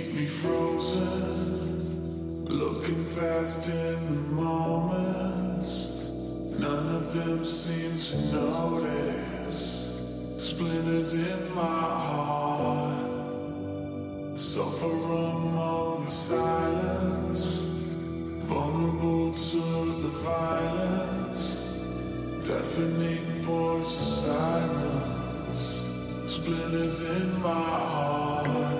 keep me frozen. Looking past in the moments, none of them seem to notice. Splinters in my heart, suffer among the silence, vulnerable to the violence, deafening voice of silence. Splinters in my heart.